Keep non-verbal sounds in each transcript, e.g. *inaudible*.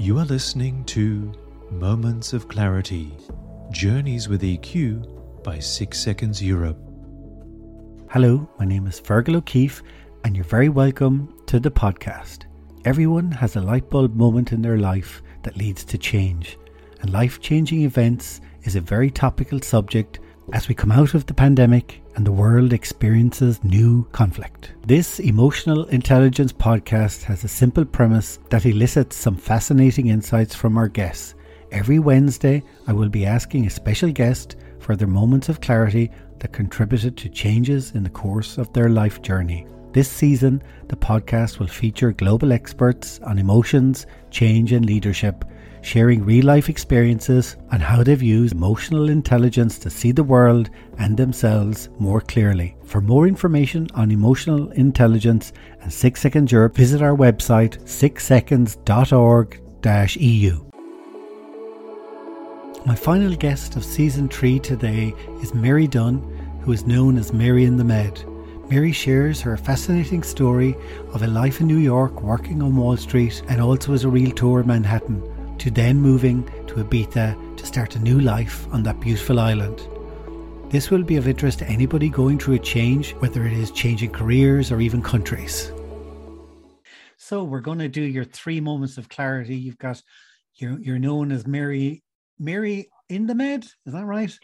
You are listening to Moments of Clarity Journeys with EQ by 6 Seconds Europe. Hello, my name is Fergal O'Keefe, and you're very welcome to the podcast. Everyone has a light bulb moment in their life that leads to change, and life changing events is a very topical subject as we come out of the pandemic and the world experiences new conflict. This emotional intelligence podcast has a simple premise that elicits some fascinating insights from our guests. Every Wednesday, I will be asking a special guest for their moments of clarity that contributed to changes in the course of their life journey. This season, the podcast will feature global experts on emotions, change, and leadership sharing real life experiences and how they've used emotional intelligence to see the world and themselves more clearly. For more information on emotional intelligence and 6 Seconds Europe, visit our website 6seconds.org-eu. My final guest of season 3 today is Mary Dunn, who is known as Mary in the Med. Mary shares her fascinating story of a life in New York working on Wall Street and also as a realtor in Manhattan to then moving to Ibiza to start a new life on that beautiful island. This will be of interest to anybody going through a change, whether it is changing careers or even countries. So we're going to do your three moments of clarity. You've got you're you're known as Mary Mary in the Med, is that right?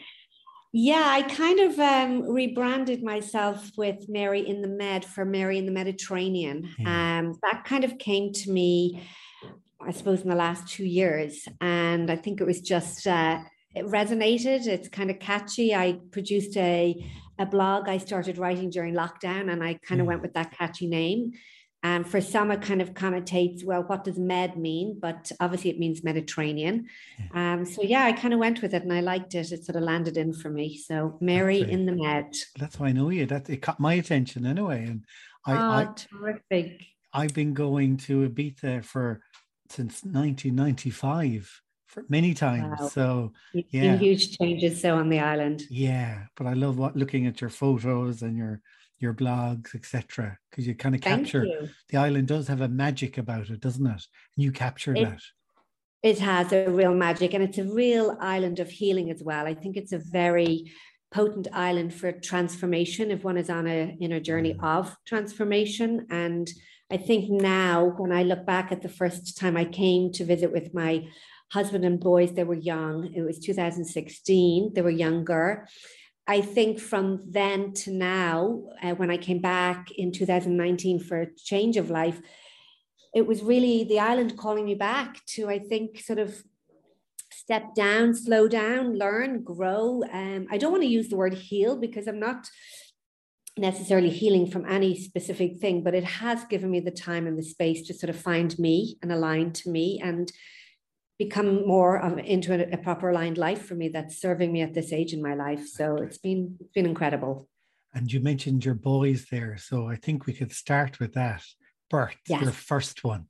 Yeah, I kind of um, rebranded myself with Mary in the Med for Mary in the Mediterranean. Yeah. Um, that kind of came to me I suppose, in the last two years. And I think it was just, uh, it resonated. It's kind of catchy. I produced a, a blog I started writing during lockdown, and I kind of mm. went with that catchy name. And for some, it kind of connotates, well, what does med mean? But obviously, it means Mediterranean. Yeah. Um, so, yeah, I kind of went with it and I liked it. It sort of landed in for me. So, Mary in the Med. That's why I know you. That it caught my attention anyway. And I, oh, I, terrific. I've been going to Ibiza for since 1995 for many times. Wow. So yeah, huge changes so on the island. Yeah, but I love what looking at your photos and your your blogs, etc. Because you kind of capture the island does have a magic about it, doesn't it? And you capture it, that. It has a real magic, and it's a real island of healing as well. I think it's a very potent island for transformation if one is on a in a journey of transformation and I think now, when I look back at the first time I came to visit with my husband and boys, they were young. It was 2016, they were younger. I think from then to now, uh, when I came back in 2019 for a change of life, it was really the island calling me back to, I think, sort of step down, slow down, learn, grow. Um, I don't want to use the word heal because I'm not necessarily healing from any specific thing, but it has given me the time and the space to sort of find me and align to me and become more of, into a, a, proper aligned life for me that's serving me at this age in my life. So it's been it's been incredible. And you mentioned your boys there, so I think we could start with that. Birth, yes. your first one.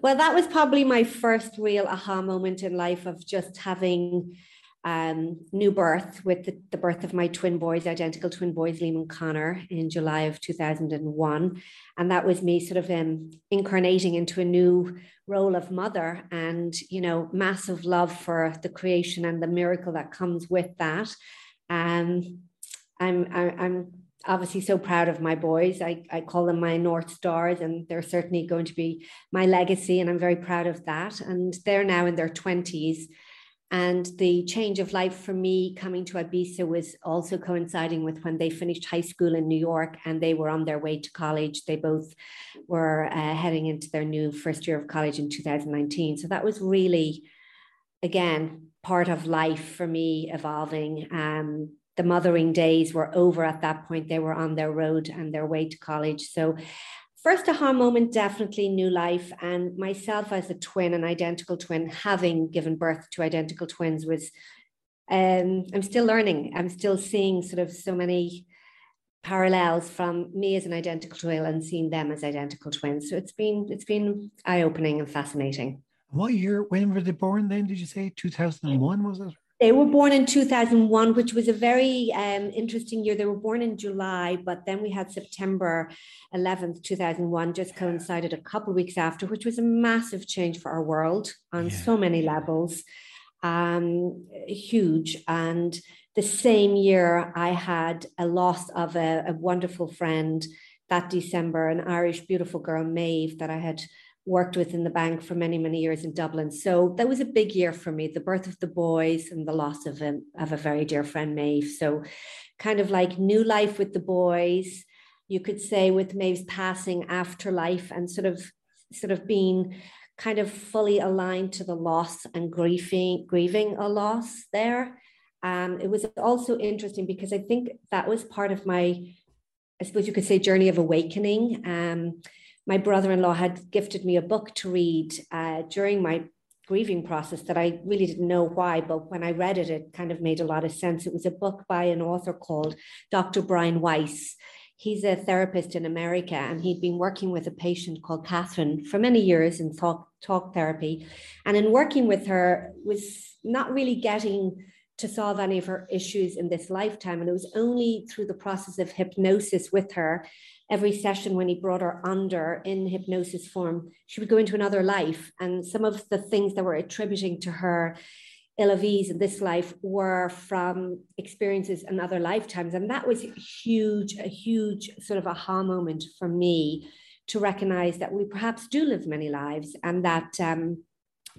Well, that was probably my first real aha moment in life of just having um, new birth with the, the, birth of my twin boys, identical twin boys, Liam and Connor, in July of 2001. And that was me sort of um, incarnating into a new role of mother and, you know, massive love for the creation and the miracle that comes with that. Um, I'm, I'm obviously so proud of my boys. I, I call them my North Stars, and they're certainly going to be my legacy. And I'm very proud of that. And they're now in their 20s and the change of life for me coming to Ibiza was also coinciding with when they finished high school in New York and they were on their way to college. They both were uh, heading into their new first year of college in 2019. So that was really, again, part of life for me evolving. Um, the mothering days were over at that point. They were on their road and their way to college. So first aha moment definitely new life. And myself as a twin an identical twin having given birth to identical twins was um, i'm still learning. I'm still seeing sort of so many parallels from me as an identical twin and seeing them as identical twins. So it's been it's been eye-opening and fascinating. What year when were they born then did you say? 2001 was it They were born in 2001, which was a very um, interesting year. They were born in July, but then we had September 11th, 2001, just coincided a couple of weeks after, which was a massive change for our world on yeah. so many levels. Um, huge. And the same year, I had a loss of a, a wonderful friend that December, an Irish beautiful girl, Maeve, that I had worked with in the bank for many, many years in Dublin. So that was a big year for me, the birth of the boys and the loss of a, of a very dear friend, Maeve. So kind of like new life with the boys, you could say with Maeve's passing afterlife and sort of sort of being kind of fully aligned to the loss and grieving grieving a loss there. Um, it was also interesting because I think that was part of my, I suppose you could say, journey of awakening. Um, my brother-in-law had gifted me a book to read uh, during my grieving process that I really didn't know why, but when I read it, it kind of made a lot of sense. It was a book by an author called Dr. Brian Weiss. He's a therapist in America, and he'd been working with a patient called Catherine for many years in talk, talk therapy. And in working with her, was not really getting to solve any of her issues in this lifetime. And it was only through the process of hypnosis with her every session when he brought her under in hypnosis form, she would go into another life. And some of the things that were attributing to her ill of ease in this life were from experiences in other lifetimes. And that was huge, a huge sort of aha moment for me to recognize that we perhaps do live many lives and that um,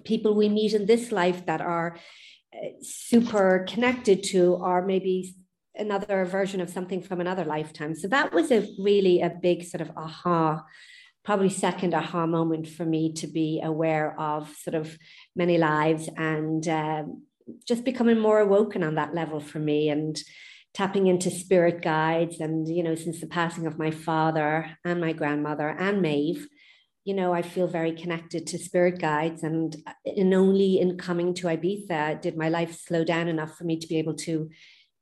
people we meet in this life that are uh, super connected to are maybe another version of something from another lifetime. So that was a really a big sort of aha, probably second aha moment for me to be aware of sort of many lives and uh, just becoming more awoken on that level for me and tapping into spirit guides. And, you know, since the passing of my father and my grandmother and Maeve, you know, I feel very connected to spirit guides. And in only in coming to Ibiza did my life slow down enough for me to be able to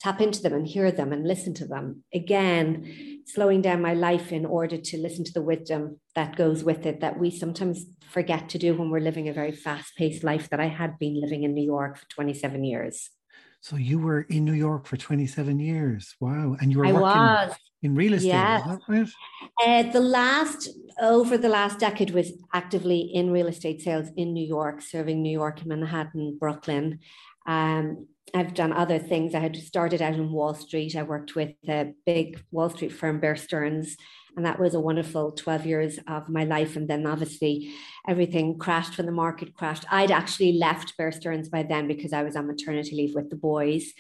tap into them and hear them and listen to them. Again, slowing down my life in order to listen to the wisdom that goes with it that we sometimes forget to do when we're living a very fast paced life that I had been living in New York for 27 years. So you were in New York for 27 years. Wow. And you were I working was. in real estate, yes. right? Uh, the last, over the last decade was actively in real estate sales in New York, serving New York, Manhattan, Brooklyn. Um, I've done other things. I had started out in Wall Street. I worked with a big Wall Street firm, Bear Stearns, and that was a wonderful 12 years of my life. And then obviously everything crashed when the market crashed. I'd actually left Bear Stearns by then because I was on maternity leave with the boys.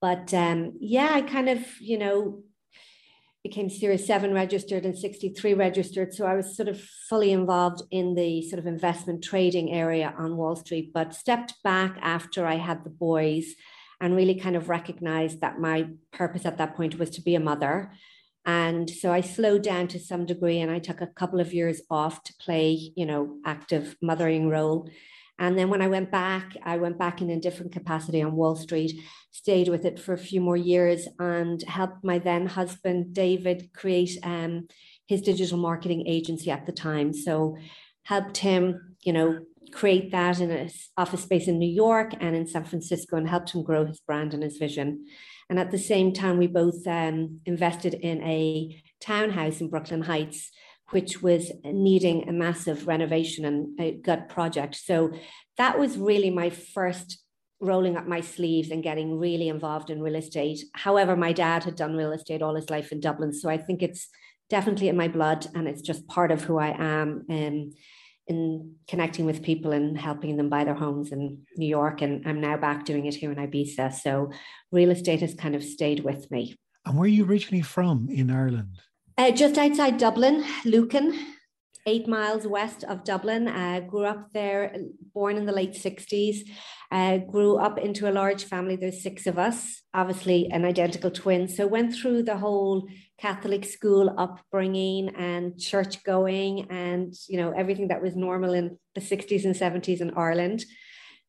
But um, yeah, I kind of, you know, became Series 7 registered and 63 registered. So I was sort of fully involved in the sort of investment trading area on Wall Street, but stepped back after I had the boys and really kind of recognized that my purpose at that point was to be a mother. And so I slowed down to some degree and I took a couple of years off to play, you know, active mothering role. And then when I went back, I went back in a different capacity on Wall Street, stayed with it for a few more years, and helped my then husband, David, create um, his digital marketing agency at the time. So helped him, you know, create that in an office space in New York and in San Francisco and helped him grow his brand and his vision. And at the same time, we both um, invested in a townhouse in Brooklyn Heights which was needing a massive renovation and a gut project. So that was really my first rolling up my sleeves and getting really involved in real estate. However, my dad had done real estate all his life in Dublin. So I think it's definitely in my blood and it's just part of who I am um, in connecting with people and helping them buy their homes in New York. And I'm now back doing it here in Ibiza. So real estate has kind of stayed with me. And where are you originally from in Ireland? Uh, just outside Dublin, Lucan, eight miles west of Dublin. Uh, grew up there, born in the late 60s. Uh, grew up into a large family. There's six of us, obviously an identical twin. So went through the whole Catholic school upbringing and church going and, you know, everything that was normal in the 60s and 70s in Ireland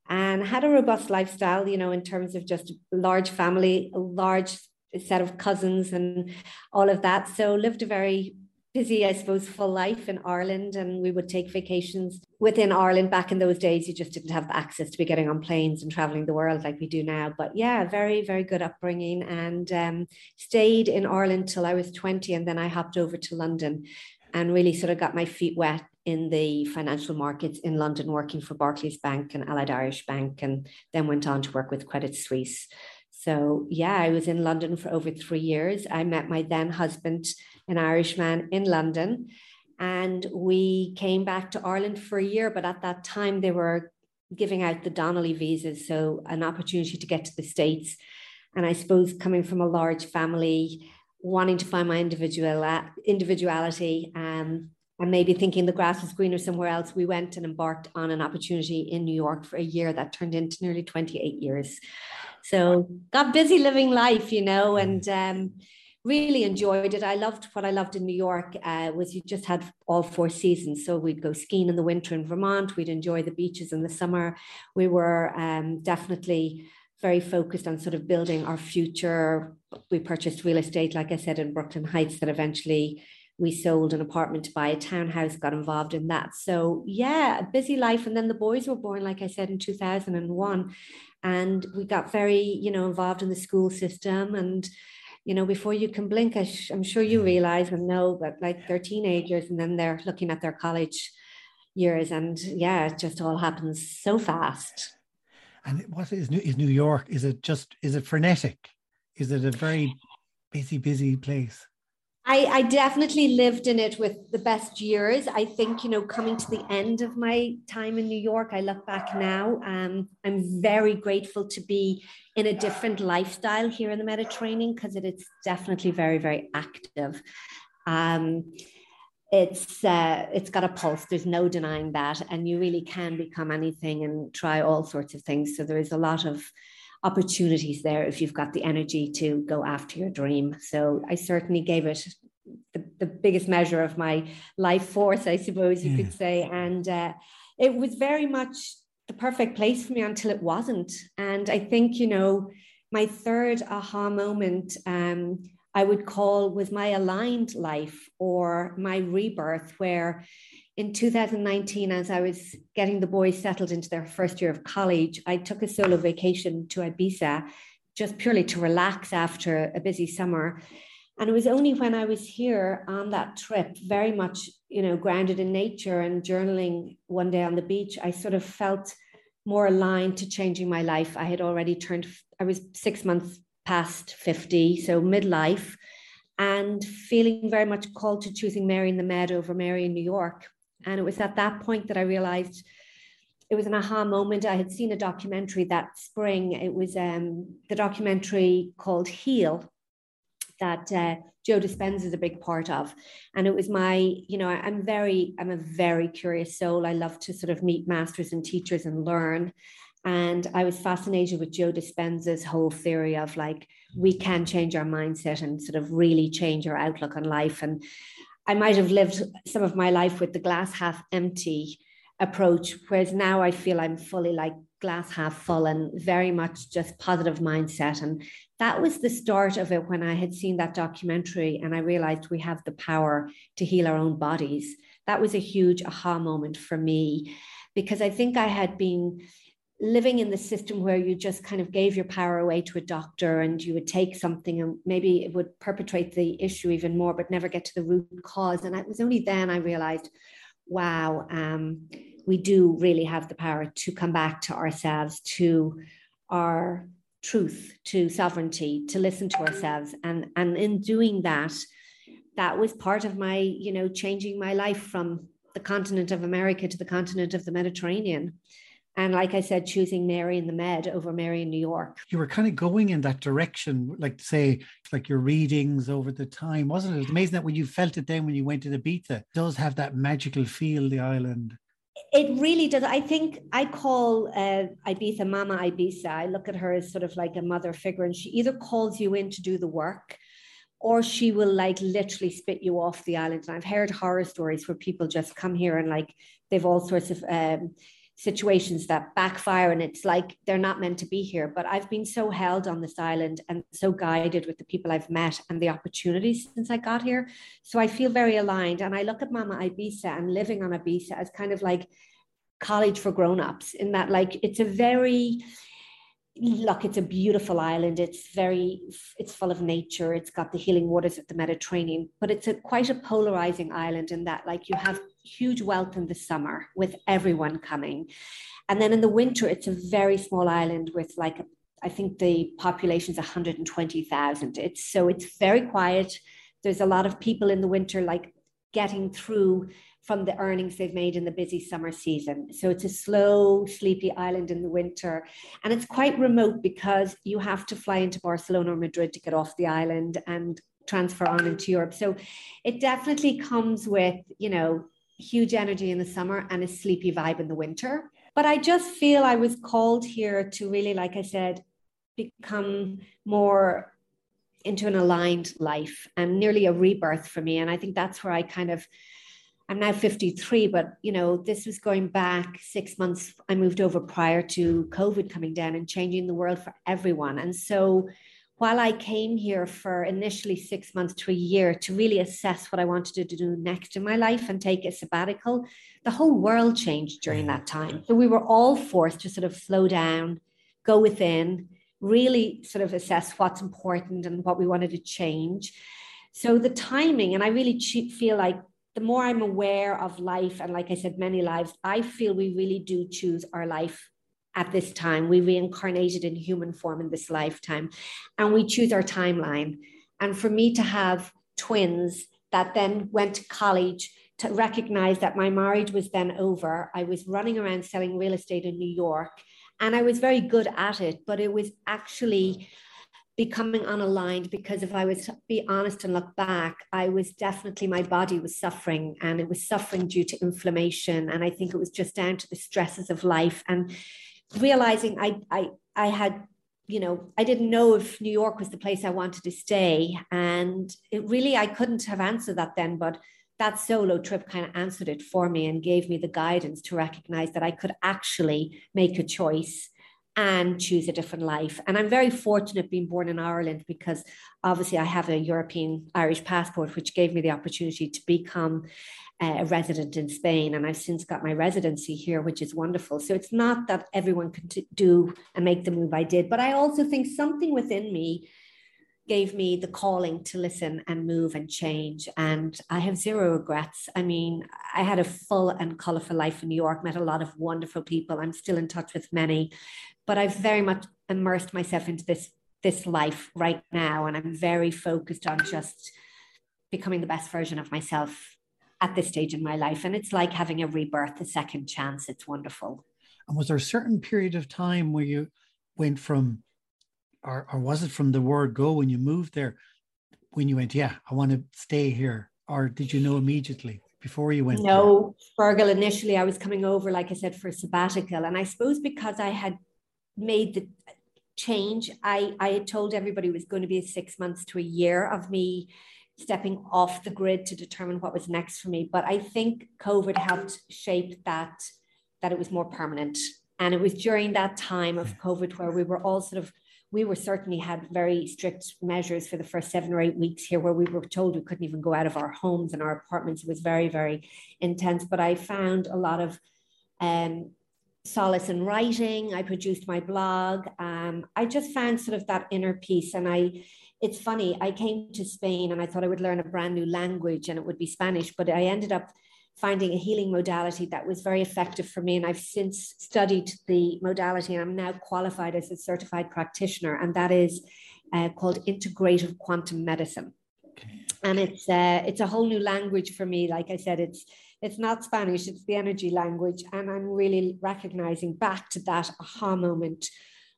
and had a robust lifestyle, you know, in terms of just large family, large set of cousins and all of that. So lived a very busy, I suppose, full life in Ireland, and we would take vacations within Ireland. Back in those days, you just didn't have access to be getting on planes and traveling the world like we do now. But yeah, very, very good upbringing, and um, stayed in Ireland till I was 20, and then I hopped over to London and really sort of got my feet wet in the financial markets in London, working for Barclays Bank and Allied Irish Bank, and then went on to work with Credit Suisse. So, yeah, I was in London for over three years. I met my then husband, an Irishman, in London. And we came back to Ireland for a year. But at that time, they were giving out the Donnelly visas. So, an opportunity to get to the States. And I suppose coming from a large family, wanting to find my individual individuality um, and maybe thinking the grass was greener somewhere else, we went and embarked on an opportunity in New York for a year that turned into nearly 28 years. So got busy living life, you know, and um, really enjoyed it. I loved what I loved in New York uh, was you just had all four seasons. So we'd go skiing in the winter in Vermont. We'd enjoy the beaches in the summer. We were um, definitely very focused on sort of building our future. We purchased real estate, like I said, in Brooklyn Heights that eventually we sold an apartment to buy a townhouse, got involved in that. So yeah, a busy life. And then the boys were born, like I said, in 2001 and we got very you know involved in the school system. And you know before you can blink I am sure you mm. realize and know that like they're teenagers and then they're looking at their college years. And yeah it just all happens so fast. And what is new is new york? Is it just is it frenetic? Is it a very busy busy place I, I, definitely lived in it with the best years. I think, you know, coming to the end of my time in New York, I look back now. Um, I'm very grateful to be in a different lifestyle here in the Mediterranean because it is definitely very, very active. Um, it's uh, it's got a pulse. There's no denying that, and you really can become anything and try all sorts of things. So there is a lot of opportunities there if you've got the energy to go after your dream. So I certainly gave it the, the biggest measure of my life force, I suppose you yeah. could say. And uh, it was very much the perfect place for me until it wasn't. And I think, you know, my third aha moment um, I would call was my aligned life or my rebirth, where in 2019, as I was getting the boys settled into their first year of college, I took a solo vacation to Ibiza just purely to relax after a busy summer. And it was only when I was here on that trip, very much, you know, grounded in nature and journaling one day on the beach, I sort of felt more aligned to changing my life. I had already turned, I was six months past 50, so midlife, and feeling very much called to choosing Mary in the Med over Mary in New York. And it was at that point that I realized it was an aha moment. I had seen a documentary that spring. It was um, the documentary called Heal that uh, Joe Dispenza is a big part of. And it was my, you know, I'm very, I'm a very curious soul. I love to sort of meet masters and teachers and learn. And I was fascinated with Joe Dispenza's whole theory of like, we can change our mindset and sort of really change our outlook on life. And I might have lived some of my life with the glass half empty approach, whereas now I feel I'm fully like glass half full and very much just positive mindset. And that was the start of it when I had seen that documentary and I realized we have the power to heal our own bodies. That was a huge aha moment for me because I think I had been living in the system where you just kind of gave your power away to a doctor and you would take something and maybe it would perpetrate the issue even more but never get to the root cause. And it was only then i realized wow um, we do really have the power to come back to ourselves to our truth to sovereignty to listen to ourselves. And and in doing that that was part of my you know changing my life from the continent of america to the continent of the mediterranean and like I said, choosing Mary in the Med over Mary in New York. You were kind of going in that direction, like say, like your readings over the time, wasn't it? It's amazing that when you felt it then when you went to the Ibiza, does have that magical feel, the island. It really does. I think I call uh, Ibiza Mama Ibiza. I look at her as sort of like a mother figure, and she either calls you in to do the work or she will like literally spit you off the island. And I've heard horror stories where people just come here and like they've all sorts of um, situations that backfire and it's like they're not meant to be here. But i've been so held on this island and so guided with the people i've met and the opportunities since i got here. So i feel very aligned. And i look at mama ibiza and living on ibiza as kind of like college for grown-ups in that like it's a very look it's a beautiful island. It's very it's full of nature. It's got the healing waters of the mediterranean but it's a quite a polarizing island in that like you have huge wealth in the summer with everyone coming and then in the winter it's a very small island with like i think the population is 120000 it's so it's very quiet there's a lot of people in the winter like getting through from the earnings they've made in the busy summer season. So it's a slow, sleepy island in the winter. And it's quite remote because you have to fly into Barcelona or Madrid to get off the island and transfer on into Europe. So it definitely comes with, you know, huge energy in the summer and a sleepy vibe in the winter. But I just feel I was called here to really, like I said, become more into an aligned life and nearly a rebirth for me. And I think that's where I kind of I'm now 53, but you know, this was going back six months. I moved over prior to COVID coming down and changing the world for everyone. And so while I came here for initially six months to a year to really assess what I wanted to do next in my life and take a sabbatical, the whole world changed during that mm-hmm. time. So we were all forced to sort of slow down, go within, really sort of assess what's important and what we wanted to change. So the timing, and I really feel like the more I'm aware of life, and like I said, many lives, I feel we really do choose our life at this time. We reincarnated in human form in this lifetime, and we choose our timeline. And for me to have twins that then went to college, to recognize that my marriage was then over, I was running around selling real estate in New York, and I was very good at it, but it was actually becoming unaligned because if I was to be honest and look back, I was definitely my body was suffering and it was suffering due to inflammation. And I think it was just down to the stresses of life and realizing I I I had, you know, I didn't know if New York was the place I wanted to stay. And it really I couldn't have answered that then, but that solo trip kind of answered it for me and gave me the guidance to recognize that I could actually make a choice and choose a different life. And I'm very fortunate being born in Ireland because obviously I have a European Irish passport, which gave me the opportunity to become uh, a resident in Spain. And I've since got my residency here, which is wonderful. So it's not that everyone can do and make the move I did, but I also think something within me gave me the calling to listen and move and change. And I have zero regrets. I mean, I had a full and colorful life in New York, met a lot of wonderful people. I'm still in touch with many, but I've very much immersed myself into this this life right now, and I'm very focused on just becoming the best version of myself at this stage in my life. And it's like having a rebirth, a second chance. It's wonderful. And was there a certain period of time where you went from, or, or was it from the word go when you moved there, when you went, yeah, I want to stay here? Or did you know immediately? before you went? No, Fergal, initially I was coming over, like I said, for sabbatical. And I suppose because I had made the change. I, I had told everybody it was going to be six months to a year of me stepping off the grid to determine what was next for me. But I think COVID helped shape that, that it was more permanent. And it was during that time of COVID where we were all sort of, we were certainly had very strict measures for the first seven or eight weeks here where we were told we couldn't even go out of our homes and our apartments. It was very, very intense. But I found a lot of um, solace in writing. I produced my blog. Um, I just found sort of that inner peace. And I, it's funny, I came to Spain and I thought I would learn a brand new language and it would be Spanish, but I ended up finding a healing modality that was very effective for me. And I've since studied the modality and I'm now qualified as a certified practitioner, and that is uh, called integrative quantum medicine. Okay. And it's uh, it's a whole new language for me. Like I said, it's it's not Spanish, it's the energy language. And I'm really recognizing back to that aha moment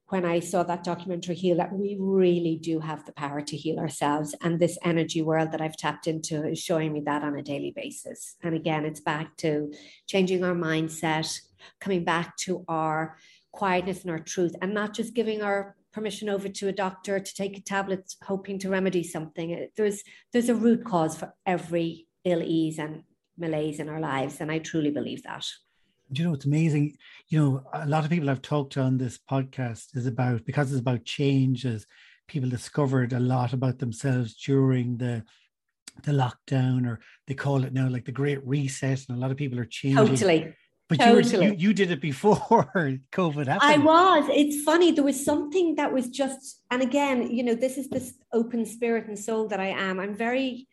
when I saw that documentary heal that we really do have the power to heal ourselves. And this energy world that I've tapped into is showing me that on a daily basis. And again, it's back to changing our mindset, coming back to our quietness and our truth, and not just giving our permission over to a doctor to take a tablet hoping to remedy something. There's there's a root cause for every ill ease and malaise in our lives. And I truly believe that. You know, it's amazing. You know, a lot of people I've talked to on this podcast is about because it's about change, as people discovered a lot about themselves during the the lockdown, or they call it now like the Great Reset, and a lot of people are changing. Totally. But totally. you, were, you you did it before *laughs* COVID happened. I was. It's funny. There was something that was just, and again, you know, this is this open spirit and soul that I am. I'm very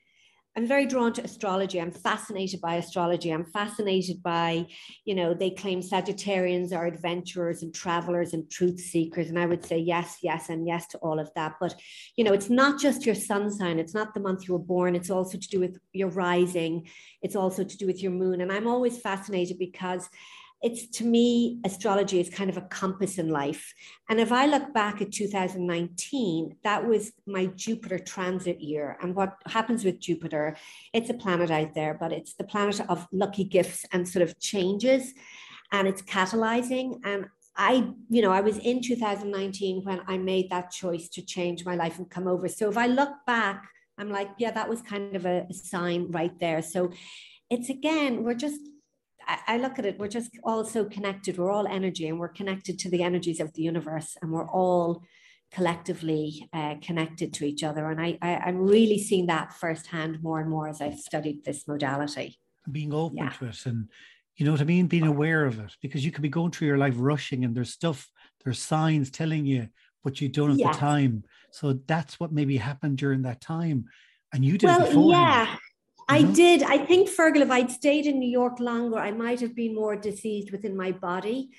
I'm very drawn to astrology. I'm fascinated by astrology. I'm fascinated by, you know, they claim Sagittarians are adventurers and travelers and truth seekers. And I would say yes, yes, and yes to all of that. But, you know, it's not just your sun sign, it's not the month you were born, it's also to do with your rising, it's also to do with your moon. And I'm always fascinated because it's to me, astrology is kind of a compass in life. And if I look back at 2019, that was my Jupiter transit year. And what happens with Jupiter, it's a planet out there, but it's the planet of lucky gifts and sort of changes. And it's catalyzing. And I, you know, I was in 2019 when I made that choice to change my life and come over. So if I look back, I'm like, yeah, that was kind of a, sign right there. So it's again, we're just I look at it, we're just all so connected. We're all energy and we're connected to the energies of the universe and we're all collectively uh, connected to each other. And I, I, am really seeing that firsthand more and more as I've studied this modality. Being open yeah. to it and, you know what I mean? Being aware of it because you could be going through your life rushing and there's stuff, there's signs telling you what you don't at yes. the time. So that's what maybe happened during that time. And you did well, Yeah. I mm-hmm. did. I think, Fergal, if I'd stayed in New York longer, I might have been more diseased within my body,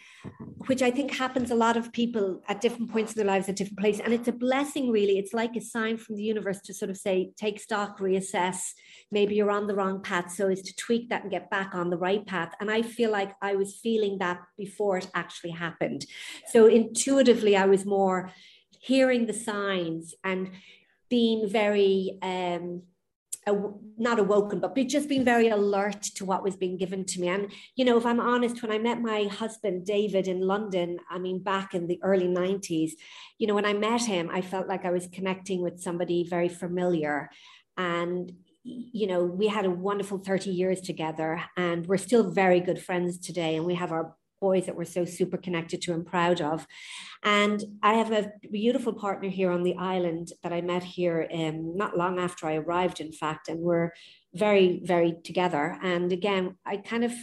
which I think happens a lot of people at different points in their lives at different places. And it's a blessing, really. It's like a sign from the universe to sort of say, take stock, reassess. Maybe you're on the wrong path. So is to tweak that and get back on the right path. And I feel like I was feeling that before it actually happened. So intuitively, I was more hearing the signs and being very, um, not awoken, but just being very alert to what was being given to me. And, you know, if I'm honest, when I met my husband, David, in London, I mean, back in the early 90s, you know, when I met him, I felt like I was connecting with somebody very familiar. And, you know, we had a wonderful 30 years together and we're still very good friends today. And we have our boys that we're so super connected to and proud of. And I have a beautiful partner here on the island that I met here um, not long after I arrived, in fact, and we're very, very together. And again, I kind of,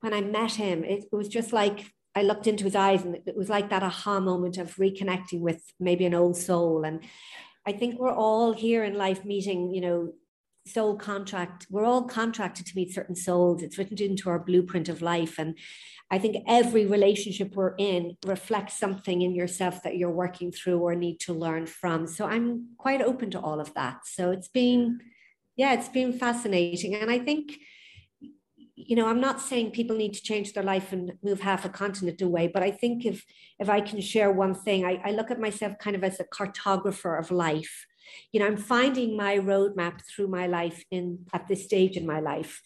when I met him, it, it was just like I looked into his eyes and it was like that aha moment of reconnecting with maybe an old soul. And I think we're all here in life meeting, you know, soul contract. We're all contracted to meet certain souls. It's written into our blueprint of life. And I think every relationship we're in reflects something in yourself that you're working through or need to learn from. So I'm quite open to all of that. So it's been, yeah, it's been fascinating. And I think, you know, I'm not saying people need to change their life and move half a continent away, but I think if if I can share one thing, I, I look at myself kind of as a cartographer of life. You know, I'm finding my roadmap through my life in at this stage in my life.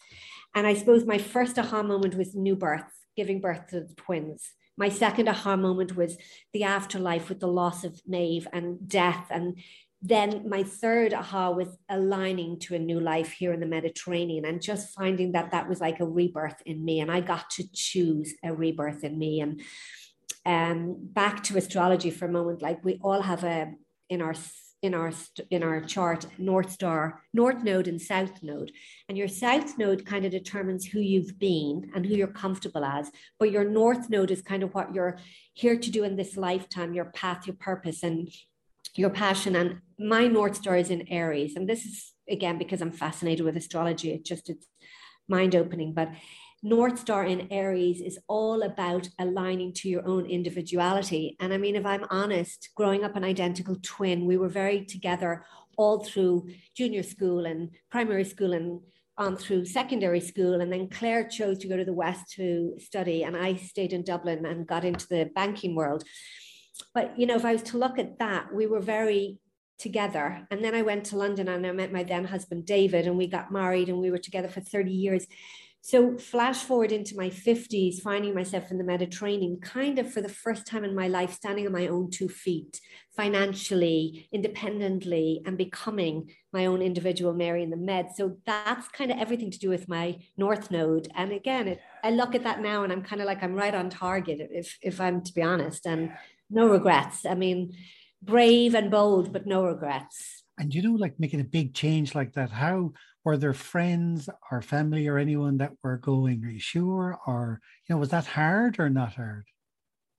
And I suppose my first aha moment was new birth giving birth to the twins. My second aha moment was the afterlife with the loss of Maeve and death. And then my third aha was aligning to a new life here in the Mediterranean and just finding that that was like a rebirth in me. And I got to choose a rebirth in me. And um, back to astrology for a moment, like we all have a in our in our in our chart north star north node and south node. And your south node kind of determines who you've been and who you're comfortable as but your north node is kind of what you're here to do in this lifetime your path your purpose and your passion. And my north star is in aries. And this is again because i'm fascinated with astrology. It just it's mind opening but North Star in Aries is all about aligning to your own individuality. And I mean, if I'm honest, growing up an identical twin, we were very together all through junior school and primary school and on through secondary school. And then Claire chose to go to the West to study, and I stayed in Dublin and got into the banking world. But, you know, if I was to look at that, we were very together. And then I went to London and I met my then husband, David, and we got married and we were together for 30 years. So, flash forward into my 50s, finding myself in the Mediterranean, kind of for the first time in my life, standing on my own two feet, financially, independently, and becoming my own individual Mary in the Med. So, that's kind of everything to do with my North Node. And again, it, I look at that now and I'm kind of like, I'm right on target, if, if I'm to be honest, and no regrets. I mean, brave and bold, but no regrets. And you know, like making a big change like that, how were there friends or family or anyone that were going? Are you sure? Or, you know, was that hard or not hard?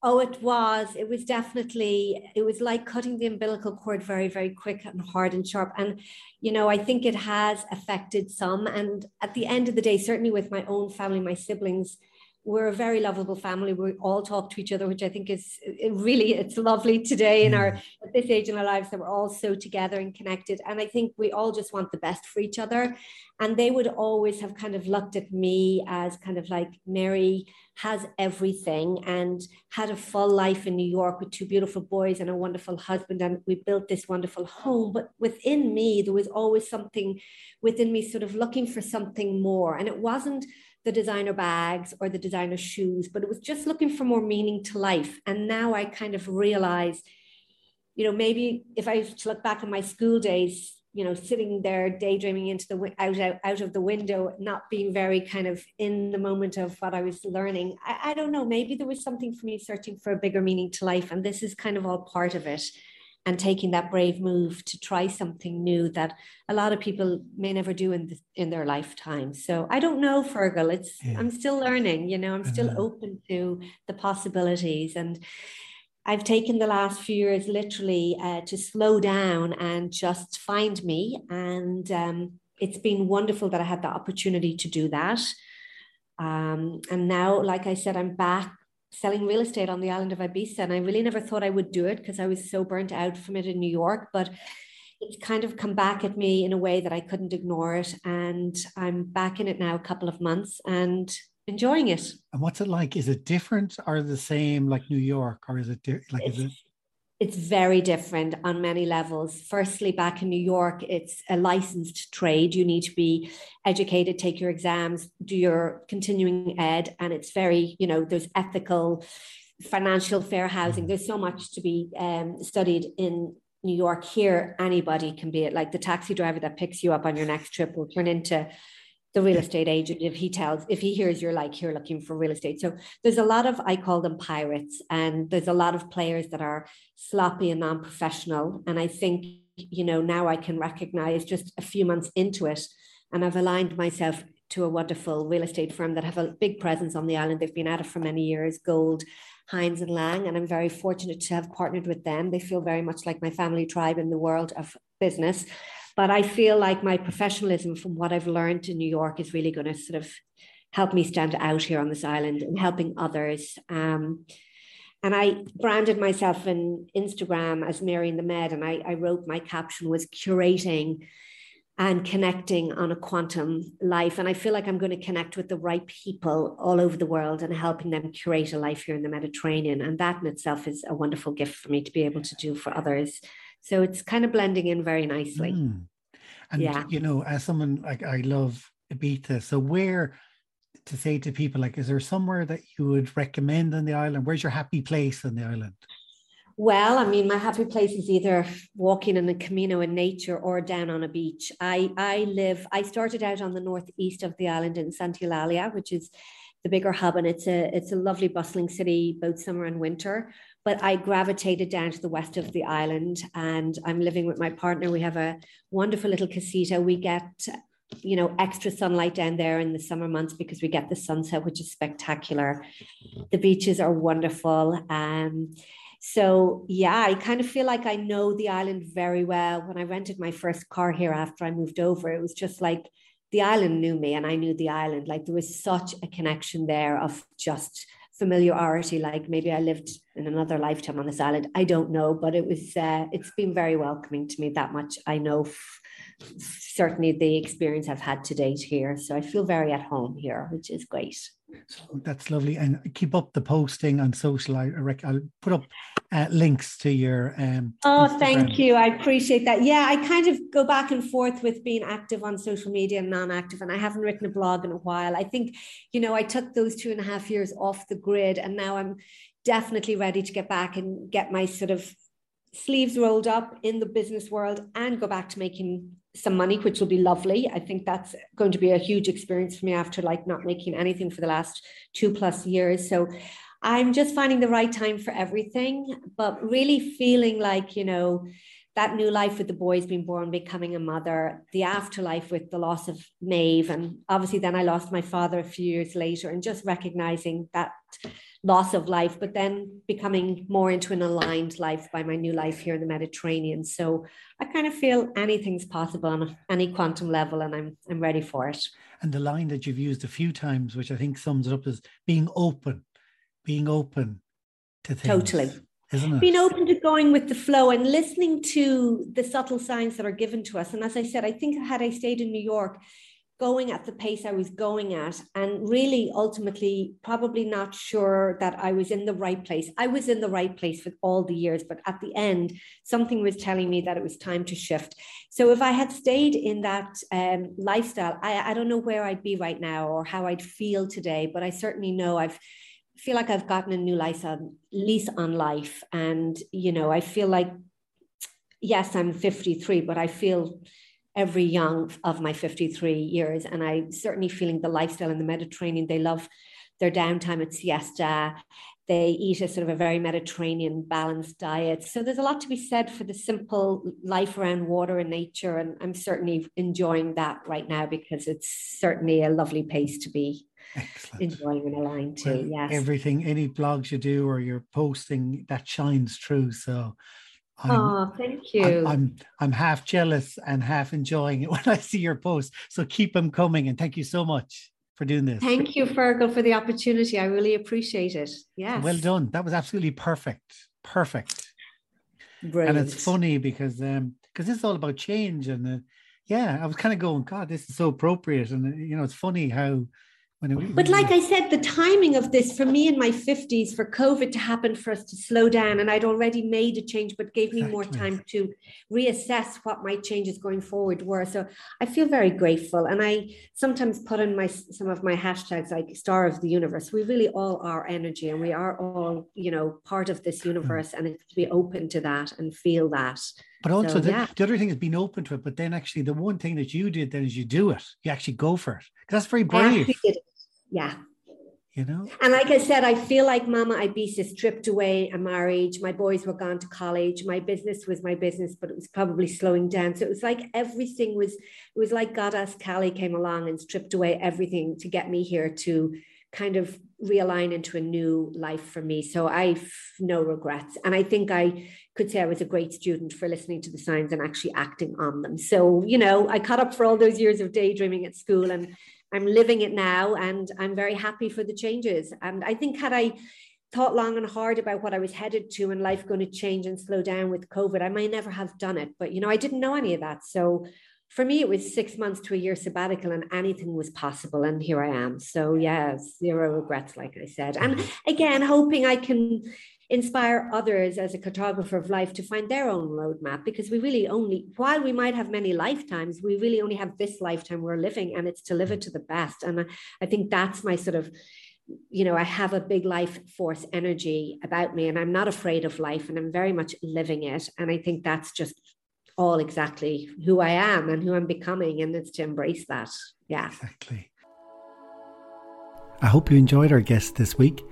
Oh, it was. It was definitely, it was like cutting the umbilical cord very, very quick and hard and sharp. And, you know, I think it has affected some. And at the end of the day, certainly with my own family, my siblings, we're a very lovable family. We all talk to each other, which I think is it really it's lovely today in our hmm. at this age in our lives that we're all so together and connected. And I think we all just want the best for each other. And they would always have kind of looked at me as kind of like Mary has everything and had a full life in New York with two beautiful boys and a wonderful husband. And we built this wonderful home. But within me, there was always something within me sort of looking for something more. And it wasn't the designer bags or the designer shoes, but it was just looking for more meaning to life. And now I kind of realize, you know, maybe if I should look back on my school days, you know, sitting there daydreaming into the out, out out of the window, not being very kind of in the moment of what I was learning. I, I don't know. Maybe there was something for me searching for a bigger meaning to life, and this is kind of all part of it and taking that brave move to try something new that a lot of people may never do in the, in their lifetime. So I don't know, Fergal. It's yeah. I'm still learning. You know, I'm still open to the possibilities, and I've taken the last few years literally uh, to slow down and just find me. And um, it's been wonderful that I had the opportunity to do that. Um, and now, like I said, I'm back selling real estate on the island of Ibiza. And I really never thought I would do it because I was so burnt out from it in New York. But it's kind of come back at me in a way that I couldn't ignore it. And I'm back in it now a couple of months and enjoying it. And what's it like? Is it different or the same like New York? Or is it di- like, it's, is it? It's very different on many levels. Firstly, back in New York, it's a licensed trade. You need to be educated, take your exams, do your continuing ed, and it's very, you know, there's ethical, financial, fair housing. There's so much to be um, studied in New York. Here, anybody can be it. Like the taxi driver that picks you up on your next trip will turn into the real estate agent if he tells if he hears you're like you're looking for real estate so there's a lot of i call them pirates and there's a lot of players that are sloppy and non-professional and i think you know now i can recognize just a few months into it and i've aligned myself to a wonderful real estate firm that have a big presence on the island they've been at it for many years gold Hines and Lang, and I'm very fortunate to have partnered with them. They feel very much like my family tribe in the world of business. But I feel like my professionalism from what I've learned in New York is really going to sort of help me stand out here on this island and helping others. Um, and I branded myself in Instagram as Mary in the Med, and I, I wrote my caption was curating and connecting on a quantum life. And I feel like I'm going to connect with the right people all over the world and helping them curate a life here in the Mediterranean. And that in itself is a wonderful gift for me to be able to do for others. So it's kind of blending in very nicely. Mm. And yeah. you know, as someone like I love Ibiza, so where to say to people like, is there somewhere that you would recommend on the island? Where's your happy place on the island? Well, I mean, my happy place is either walking in a Camino in nature or down on a beach. I I live. I started out on the northeast of the island in Santa Eulalia, which is the bigger hub, and it's a it's a lovely bustling city both summer and winter but I gravitated down to the west of the island and I'm living with my partner. We have a wonderful little casita. We get, you know, extra sunlight down there in the summer months because we get the sunset, which is spectacular. The beaches are wonderful. Um, so yeah, I kind of feel like I know the island very well. When I rented my first car here after I moved over, it was just like the island knew me and I knew the island. Like there was such a connection there of just familiarity like maybe i lived in another lifetime on this island i don't know but it was uh, it's been very welcoming to me that much. I know f- certainly the experience i've had to date here so i feel very at home here which is great So that's lovely, and keep up the posting on social. I will put up uh, links to your. Um, oh, Instagram. thank you. I appreciate that. Yeah, I kind of go back and forth with being active on social media and non-active, and I haven't written a blog in a while. I think, you know, I took those two and a half years off the grid, and now I'm definitely ready to get back and get my sort of sleeves rolled up in the business world and go back to making some money, which will be lovely. I think that's going to be a huge experience for me after like not making anything for the last two plus years. So I'm just finding the right time for everything, but really feeling like, you know, that new life with the boys being born, becoming a mother, the afterlife with the loss of Maeve. And obviously, then I lost my father a few years later, and just recognizing that loss of life, but then becoming more into an aligned life by my new life here in the Mediterranean. So I kind of feel anything's possible on any quantum level, and I'm I'm ready for it. And the line that you've used a few times, which I think sums it up, is being open, being open to things. Totally. Isn't it? Being open to going with the flow and listening to the subtle signs that are given to us. And as I said, I think had I stayed in New York, going at the pace I was going at, and really ultimately probably not sure that I was in the right place. I was in the right place for all the years, but at the end, something was telling me that it was time to shift. So if I had stayed in that um, lifestyle, I, I don't know where I'd be right now or how I'd feel today, but I certainly know I've feel like I've gotten a new on, lease on life. And, you know, I feel like, yes, I'm 53, but I feel every young of my 53 years. And I'm certainly feeling the lifestyle in the Mediterranean. They love their downtime at siesta. They eat a sort of a very Mediterranean balanced diet. So there's a lot to be said for the simple life around water and nature. And I'm certainly enjoying that right now because it's certainly a lovely place to be. Excellent. enjoying and aligned to. Well, yes. Everything, any blogs you do or you're posting, that shines through. So I'm, oh, thank you. I'm, I'm, I'm half jealous and half enjoying it *laughs* when I see your posts. So keep them coming, and thank you so much for doing this. Thank you, Fergal, for the opportunity. I really appreciate it. Yeah. Well done. That was absolutely perfect. Perfect. Brilliant. And it's funny because um because is all about change and uh, yeah, I was kind of going, God, this is so appropriate, and uh, you know, it's funny how but like I said, the timing of this for me in my 50s, for COVID to happen for us to slow down, and I'd already made a change, but gave me exactly. more time to reassess what my changes going forward were. So I feel very grateful. And I sometimes put in my some of my hashtags like star of the universe. We really all are energy and we are all, you know, part of this universe. And it's to be open to that and feel that. But also so, the, yeah. the, other thing is being open to it. But then actually the one thing that you did then is you do it. You actually go for it. That's very brave. Yeah. You know? And like I said, I feel like Mama Ibiza stripped away a marriage. My boys were gone to college. My business was my business, but it was probably slowing down. So it was like everything was, it was like Goddess Kali came along and stripped away everything to get me here to kind of realign into a new life for me. So I've no regrets. And I think I could say I was a great student for listening to the signs and actually acting on them. So, you know, I caught up for all those years of daydreaming at school and I'm living it now and I'm very happy for the changes. And I think had I thought long and hard about what I was headed to and life going to change and slow down with COVID, I might never have done it. But you know, I didn't know any of that. So for me, it was six months to a year sabbatical and anything was possible. And here I am. So yeah, zero regrets, like I said. And mm-hmm. again, hoping I can inspire others as a cartographer of life to find their own roadmap because we really only while we might have many lifetimes we really only have this lifetime we're living and it's to live it to the best. And I, I think that's my sort of you know i have a big life force energy about me and i'm not afraid of life and i'm very much living it. And i think that's just all exactly who i am and who i'm becoming and it's to embrace that. Yeah. Exactly. I hope you enjoyed our guest this week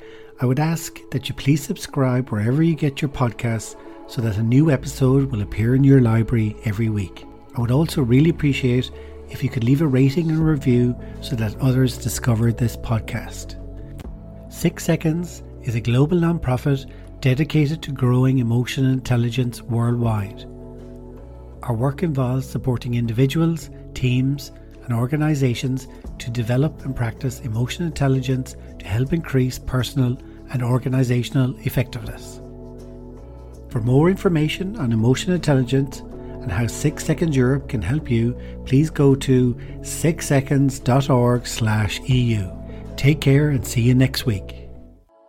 I would ask that you please subscribe wherever you get your podcasts so that a new episode will appear in your library every week. I would also really appreciate if you could leave a rating and review so that others discover this podcast. Six Seconds is a global nonprofit dedicated to growing emotional intelligence worldwide. Our work involves supporting individuals, teams, and organizations to develop and practice emotional intelligence to help increase personal and organizational effectiveness. For more information on emotional intelligence and how 6 Seconds Europe can help you, please go to 6seconds.org/eu. Take care and see you next week.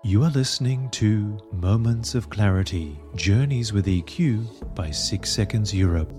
You are listening to Moments of Clarity Journeys with EQ by 6 Seconds Europe.